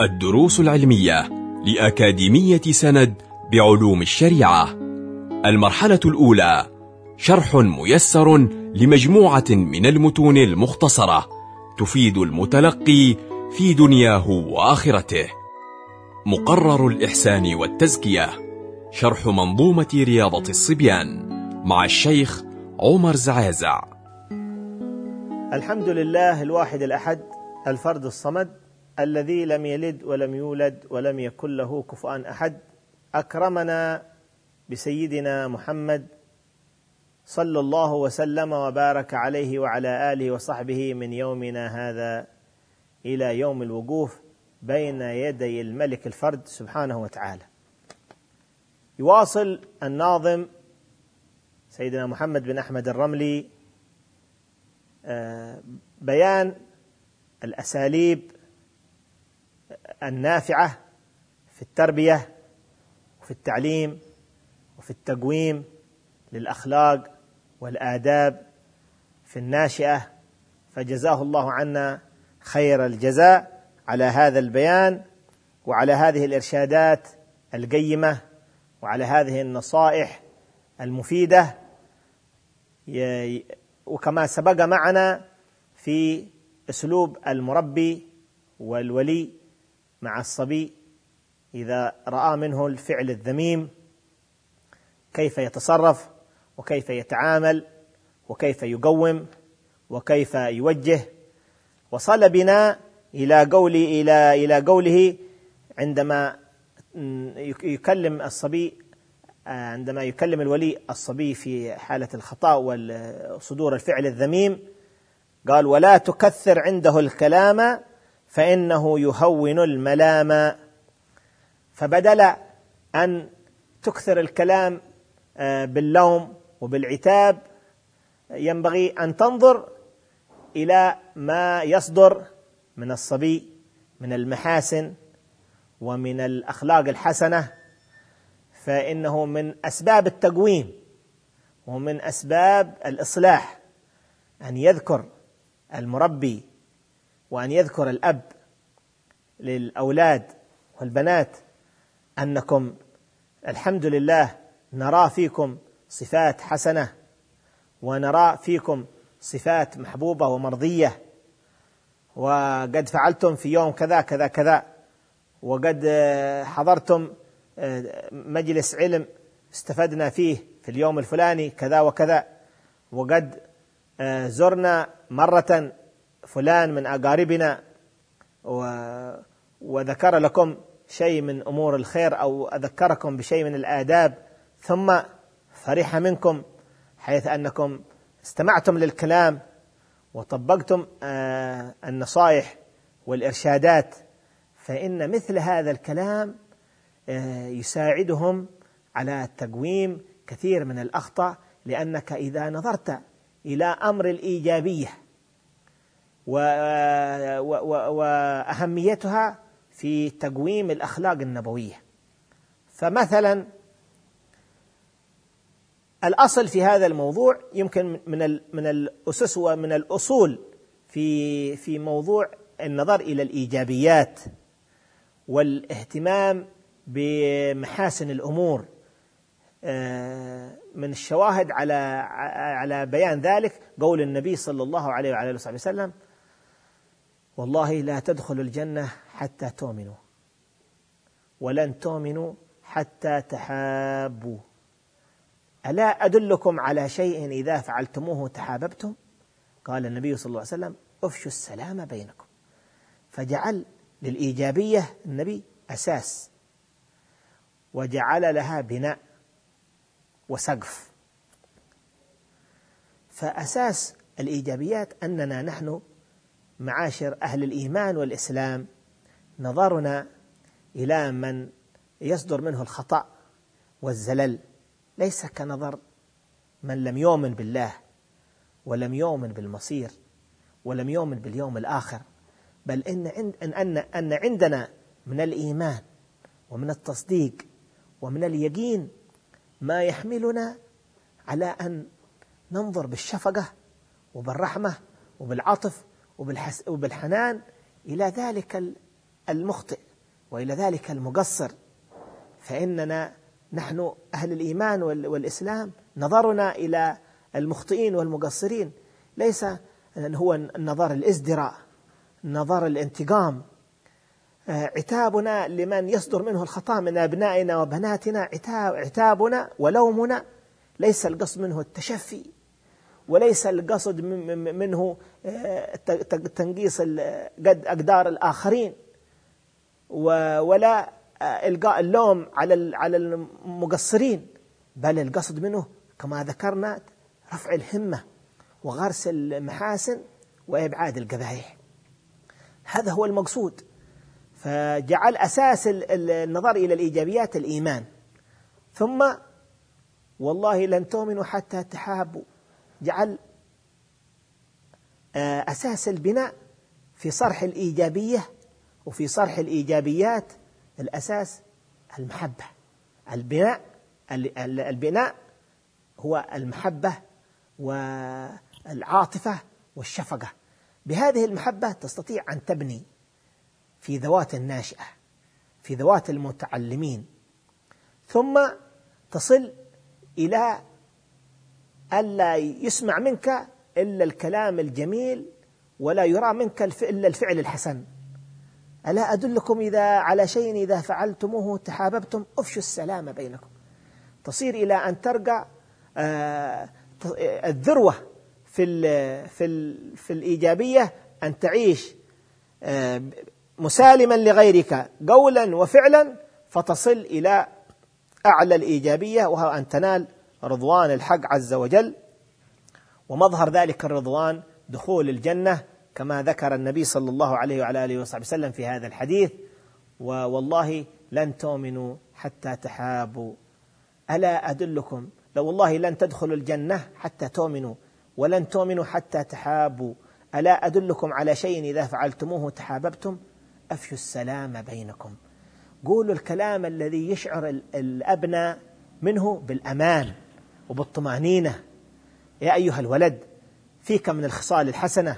الدروس العلمية لأكاديمية سند بعلوم الشريعة. المرحلة الأولى شرح ميسر لمجموعة من المتون المختصرة تفيد المتلقي في دنياه وآخرته. مقرر الإحسان والتزكية شرح منظومة رياضة الصبيان مع الشيخ عمر زعازع. الحمد لله الواحد الأحد الفرد الصمد الذي لم يلد ولم يولد ولم يكن له كفؤا أحد أكرمنا بسيدنا محمد صلى الله وسلم وبارك عليه وعلى آله وصحبه من يومنا هذا إلى يوم الوقوف بين يدي الملك الفرد سبحانه وتعالى. يواصل الناظم سيدنا محمد بن أحمد الرملي آه، بيان الأساليب النافعة في التربية وفي التعليم وفي التقويم للأخلاق والآداب في الناشئة. فجزاه الله عنا خير الجزاء على هذا البيان وعلى هذه الإرشادات القيمة وعلى هذه النصائح المفيدة. وكما سبق معنا في أسلوب المربي والولي مع الصبي إذا رأى منه الفعل الذميم كيف يتصرف وكيف يتعامل وكيف يقوم وكيف يوجه. وصل بنا إلى قول إلى إلى قوله عندما يكلم الصبي عندما يكلم الولي الصبي في حالة الخطأ وصدور الفعل الذميم قال ولا تكثر عنده الكلام فإنه يهون الملام. فبدل أن تكثر الكلام آه، باللوم وبالعتاب ينبغي أن تنظر إلى ما يصدر من الصبي من المحاسن ومن الأخلاق الحسنة. فإنه من أسباب التقويم ومن أسباب الإصلاح أن يذكر المربي وأن يذكر الأب للأولاد والبنات أنكم الحمد لله نرى فيكم صفات حسنة ونرى فيكم صفات محبوبة ومرضية وقد فعلتم في يوم كذا كذا كذا وقد حضرتم مجلس علم استفدنا فيه في اليوم الفلاني كذا وكذا وقد زرنا مرة فلان من أقاربنا وذكر لكم شيء من أمور الخير أو أذكركم بشيء من الآداب ثم فرح منكم حيث أنكم استمعتم للكلام وطبقتم آه، النصائح والإرشادات فإن مثل هذا الكلام آه، يساعدهم على تقويم كثير من الأخطاء لأنك إذا نظرت إلى أمر الإيجابية وأهميتها في تقويم الأخلاق النبوية. فمثلا الأصل في هذا الموضوع يمكن من من الأسس ومن الأصول في في موضوع النظر إلى الإيجابيات والاهتمام بمحاسن الأمور. آه، من الشواهد على على بيان ذلك قول النبي صلى الله عليه وعلى آله وصحبه وسلم والله لا تدخلوا الجنة حتى تؤمنوا. ولن تؤمنوا حتى تحابوا. ألا أدلكم على شيء إذا فعلتموه تحاببتم؟ قال النبي صلى الله عليه وسلم أفشوا السلام بينكم. فجعل للإيجابية النبي أساس وجعل لها بناء وسقف. فأساس الإيجابيات أننا نحن معاشر أهل الإيمان والإسلام نظرنا إلى من يصدر منه الخطأ والزلل. ليس كنظر من لم يؤمن بالله ولم يؤمن بالمصير ولم يؤمن باليوم الآخر بل إن, إن, أن, أن عندنا من الإيمان ومن التصديق ومن اليقين ما يحملنا على أن ننظر بالشفقة وبالرحمة وبالعطف وبالحنان إلى ذلك المخطئ وإلى ذلك المقصر. فإننا نحن أهل الإيمان والإسلام نظرنا إلى المخطئين والمقصرين. ليس هو النظر الإزدراء نظر الانتقام. عتابنا لمن يصدر منه الخطأ من أبنائنا وبناتنا عتاب عتابنا ولومنا. ليس القصد منه التشفي. وليس القصد منه آه، تنقيص أقدار الآخرين. ولا آه، إلقاء اللوم على على المقصرين بل القصد منه كما ذكرنا رفع الهمة وغرس المحاسن وإبعاد القبائح هذا هو المقصود. فجعل أساس النظر إلى الإيجابيات الإيمان. ثم والله لن تؤمنوا حتى تحابوا. جعل آه، أساس البناء في صرح الإيجابية وفي صرح الإيجابيات الأساس المحبة. البناء البناء هو المحبة والعاطفة والشفقة. بهذه المحبة تستطيع أن تبني في ذوات الناشئة في ذوات المتعلمين ثم تصل إلى ألا يسمع منك إلا الكلام الجميل ولا يرى منك إلا الفعل الحسن. ألا أدلكم إذا على شيء إذا فعلتموه تحاببتم؟ أفشوا السلام بينكم. تصير إلى أن ترقى آه، الذروة في في في الإيجابية أن تعيش آه، مسالما لغيرك قولا وفعلا فتصل إلى أعلى الإيجابية وهو أن تنال رضوان الحق عز وجل ومظهر ذلك الرضوان دخول الجنة كما ذكر النبي صلى الله عليه وعلى آله وصحبه وسلم في هذا الحديث. والله لن تؤمنوا حتى تحابوا. ألا أدلكم؟ لو والله لن تدخلوا الجنة حتى تؤمنوا ولن تؤمنوا حتى تحابوا. ألا أدلكم على شيء إذا فعلتموه تحاببتم؟ أفشوا السلام بينكم. قولوا الكلام الذي يشعر الأبناء منه بالأمان. وبالطمأنينة. يا أيها الولد فيك من الخصال الحسنة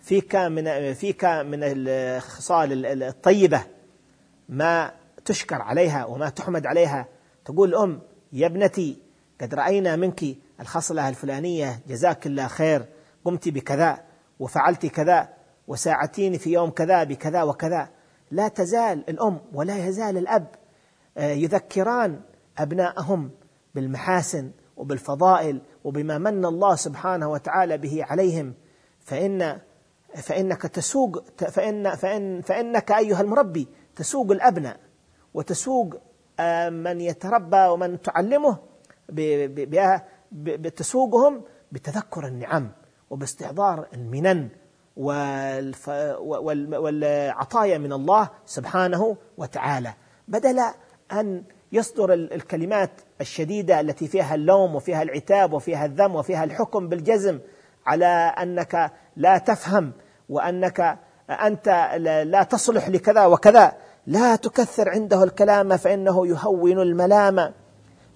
فيك من فيك من الخصال الطيبة. ما تشكر عليها وما تحمد عليها. تقول الأم يا ابنتي قد رأينا منك الخصلة الفلانية جزاك الله خير قمت بكذا وفعلت كذا وساعتين في يوم كذا بكذا وكذا. لا تزال الأم ولا يزال الأب آه، يذكران أبناءهم بالمحاسن وبالفضائل وبما من الله سبحانه وتعالى به عليهم فإن فإنك تسوق فإن فإن فإنك أيها المربي تسوق الأبناء وتسوق آه، من يتربى ومن تعلمه بتسوقهم بتذكر النعم وباستحضار المنن والعطايا من الله سبحانه وتعالى بدل أن يصدر الكلمات الشديدة التي فيها اللوم وفيها العتاب وفيها الذم وفيها الحكم بالجزم على أنك لا تفهم وأنك أنت لا تصلح لكذا وكذا. لا تكثر عنده الكلام فإنه يهون الملام.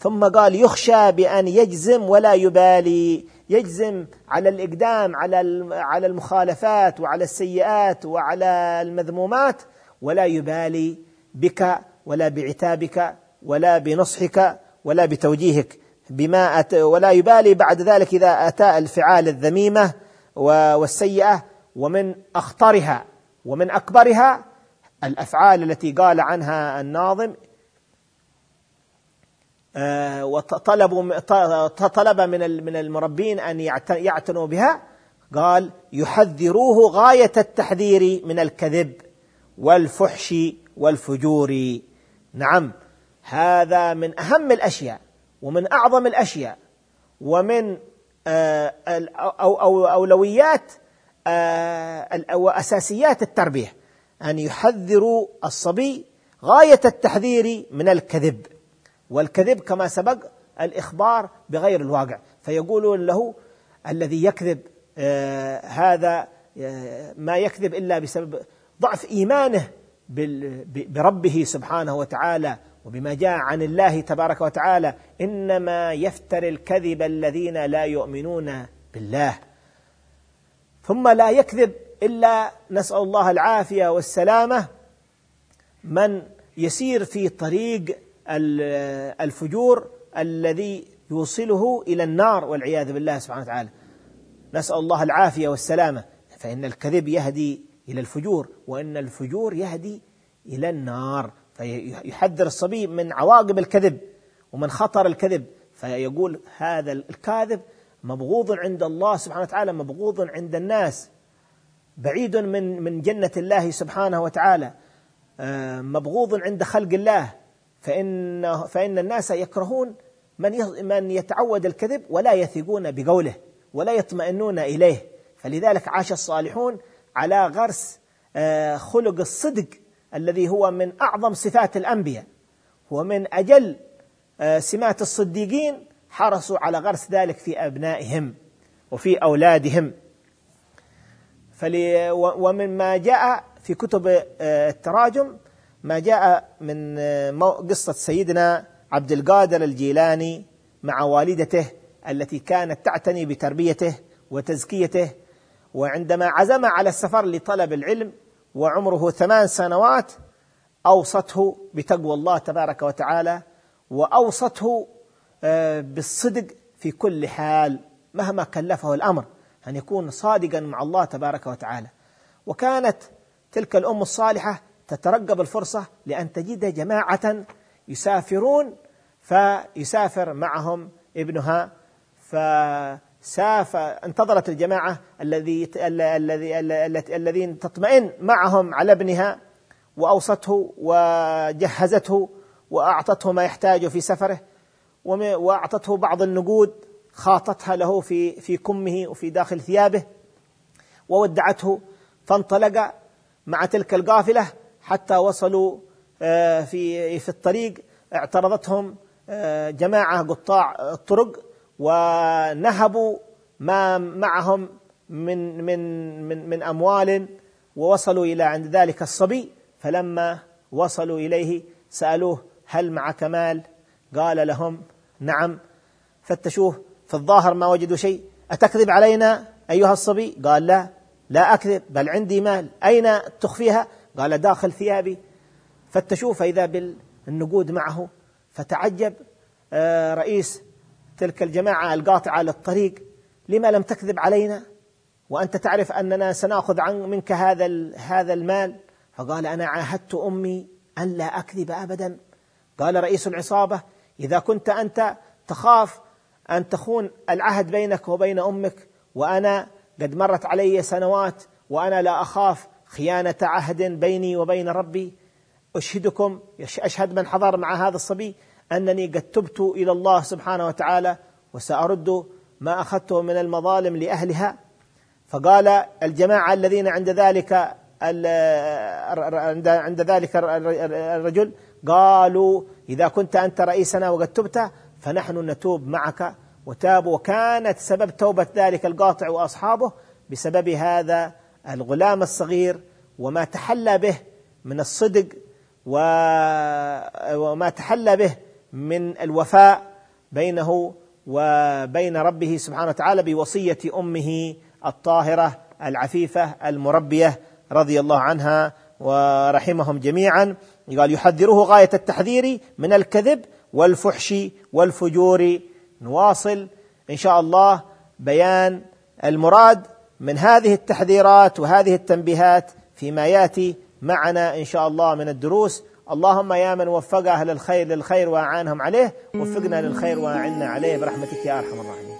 ثم قال يخشى بأن يجزم ولا يبالي. يجزم على الإقدام على على المخالفات وعلى السيئات وعلى المذمومات. ولا يبالي بك ولا بعتابك. ولا بنصحك ولا بتوجيهك بما أت ولا يبالي بعد ذلك إذا أتى الفعال الذميمة والسيئة ومن أخطرها ومن أكبرها الأفعال التي قال عنها الناظم آه، وطلبوا طلب من من المربين أن يعتنوا بها قال يحذروه غاية التحذير من الكذب والفحش والفجور. نعم. هذا من أهم الأشياء ومن أعظم الأشياء ومن آه، أو أو أولويات آه، وأساسيات التربية أن يحذروا الصبي غاية التحذير من الكذب. والكذب كما سبق الإخبار بغير الواقع. فيقولون له الذي يكذب آه هذا ما يكذب إلا بسبب ضعف إيمانه بربه سبحانه وتعالى وبما جاء عن الله تبارك وتعالى إنما يفتر الكذب الذين لا يؤمنون بالله. ثم لا يكذب إلا نسأل الله العافية والسلامة. من يسير في طريق الفجور الذي يوصله إلى النار والعياذ بالله سبحانه وتعالى. نسأل الله العافية والسلامة. فإن الكذب يهدي إلى الفجور وإن الفجور يهدي إلى النار. فيحذر الصبي من عواقب الكذب ومن خطر الكذب. فيقول هذا الكاذب مبغوض عند الله سبحانه وتعالى مبغوض عند الناس بعيد من من جنة الله سبحانه وتعالى آه، مبغوض عند خلق الله. فإن فإن الناس يكرهون من من يتعود الكذب ولا يثقون بقوله ولا يطمئنون إليه. فلذلك عاش الصالحون على غرس آه، خلق الصدق الذي هو من أعظم صفات الأنبياء. ومن أجل آه، سمات الصديقين حرصوا على غرس ذلك في أبنائهم وفي أولادهم. ومما جاء في كتب آه، التراجم ما جاء من آه، قصة سيدنا عبد القادر الجيلاني مع والدته التي كانت تعتني بتربيته وتزكيته وعندما عزم على السفر لطلب العلم وعمره ثمان سنوات أوصته بتقوى الله تبارك وتعالى وأوصته آه، بالصدق في كل حال مهما كلفه الأمر أن يكون صادقا مع الله تبارك وتعالى. وكانت تلك الأم الصالحة تترقب الفرصة لأن تجد جماعة يسافرون فيسافر معهم ابنها فساف انتظرت الجماعة الذي الذي الذين تطمئن معهم على ابنها وأوصته وجهزته وأعطته ما يحتاجه في سفره وأعطته بعض النقود خاطتها له في في كمه وفي داخل ثيابه وودعته فانطلق مع تلك القافلة حتى وصلوا آه، في في الطريق اعترضتهم آه، جماعة قطاع الطرق ونهبوا ما معهم من من من من أموال ووصلوا إلى عند ذلك الصبي. فلما وصلوا إليه سألوه هل معك مال؟ قال لهم نعم. فتشوه في الظاهر ما وجدوا شيء. أتكذب علينا أيها الصبي؟ قال لا. لا أكذب بل عندي مال. أين تخفيها؟ قال داخل ثيابي. فتشوه فإذا بالنقود معه. فتعجب آه، رئيس تلك الجماعة القاطعة للطريق لما لم تكذب علينا؟ وأنت تعرف أننا سنأخذ عن منك هذا هذا المال؟ فقال أنا عاهدت أمي أن لا أكذب أبدا. قال رئيس العصابة إذا كنت أنت تخاف أن تخون العهد بينك وبين أمك وأنا قد مرت علي سنوات وأنا لا أخاف خيانة عهد بيني وبين ربي أشهدكم أشهد من حضر مع هذا الصبي أنني قد تبت إلى الله سبحانه وتعالى وسأرد ما أخذته من المظالم لأهلها. فقال الجماعة الذين عند ذلك عند ذلك الرجل قالوا إذا كنت أنت رئيسنا وقد تبت فنحن نتوب معك. وتابوا وكانت سبب توبة ذلك القاطع وأصحابه بسبب هذا الغلام الصغير وما تحلى به من الصدق وما تحلى به من الوفاء بينه وبين ربه سبحانه وتعالى بوصية أمه الطاهرة العفيفة المربية رضي الله عنها ورحمهم جميعا. قال يحذره غاية التحذير من الكذب والفحش والفجور. نواصل إن شاء الله بيان المراد من هذه التحذيرات وهذه التنبيهات فيما يأتي معنا إن شاء الله من الدروس. اللهم يا من وفق أهل الخير للخير وأعانهم عليه وفقنا للخير وأعنا عليه برحمتك يا أرحم الراحمين.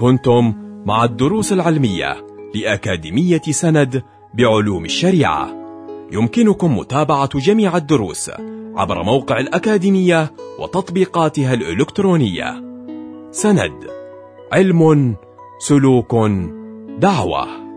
كنتم مع الدروس العلمية لأكاديمية سند بعلوم الشريعة. يمكنكم متابعة جميع الدروس عبر موقع الأكاديمية وتطبيقاتها الإلكترونية سند علم سلوك دعوة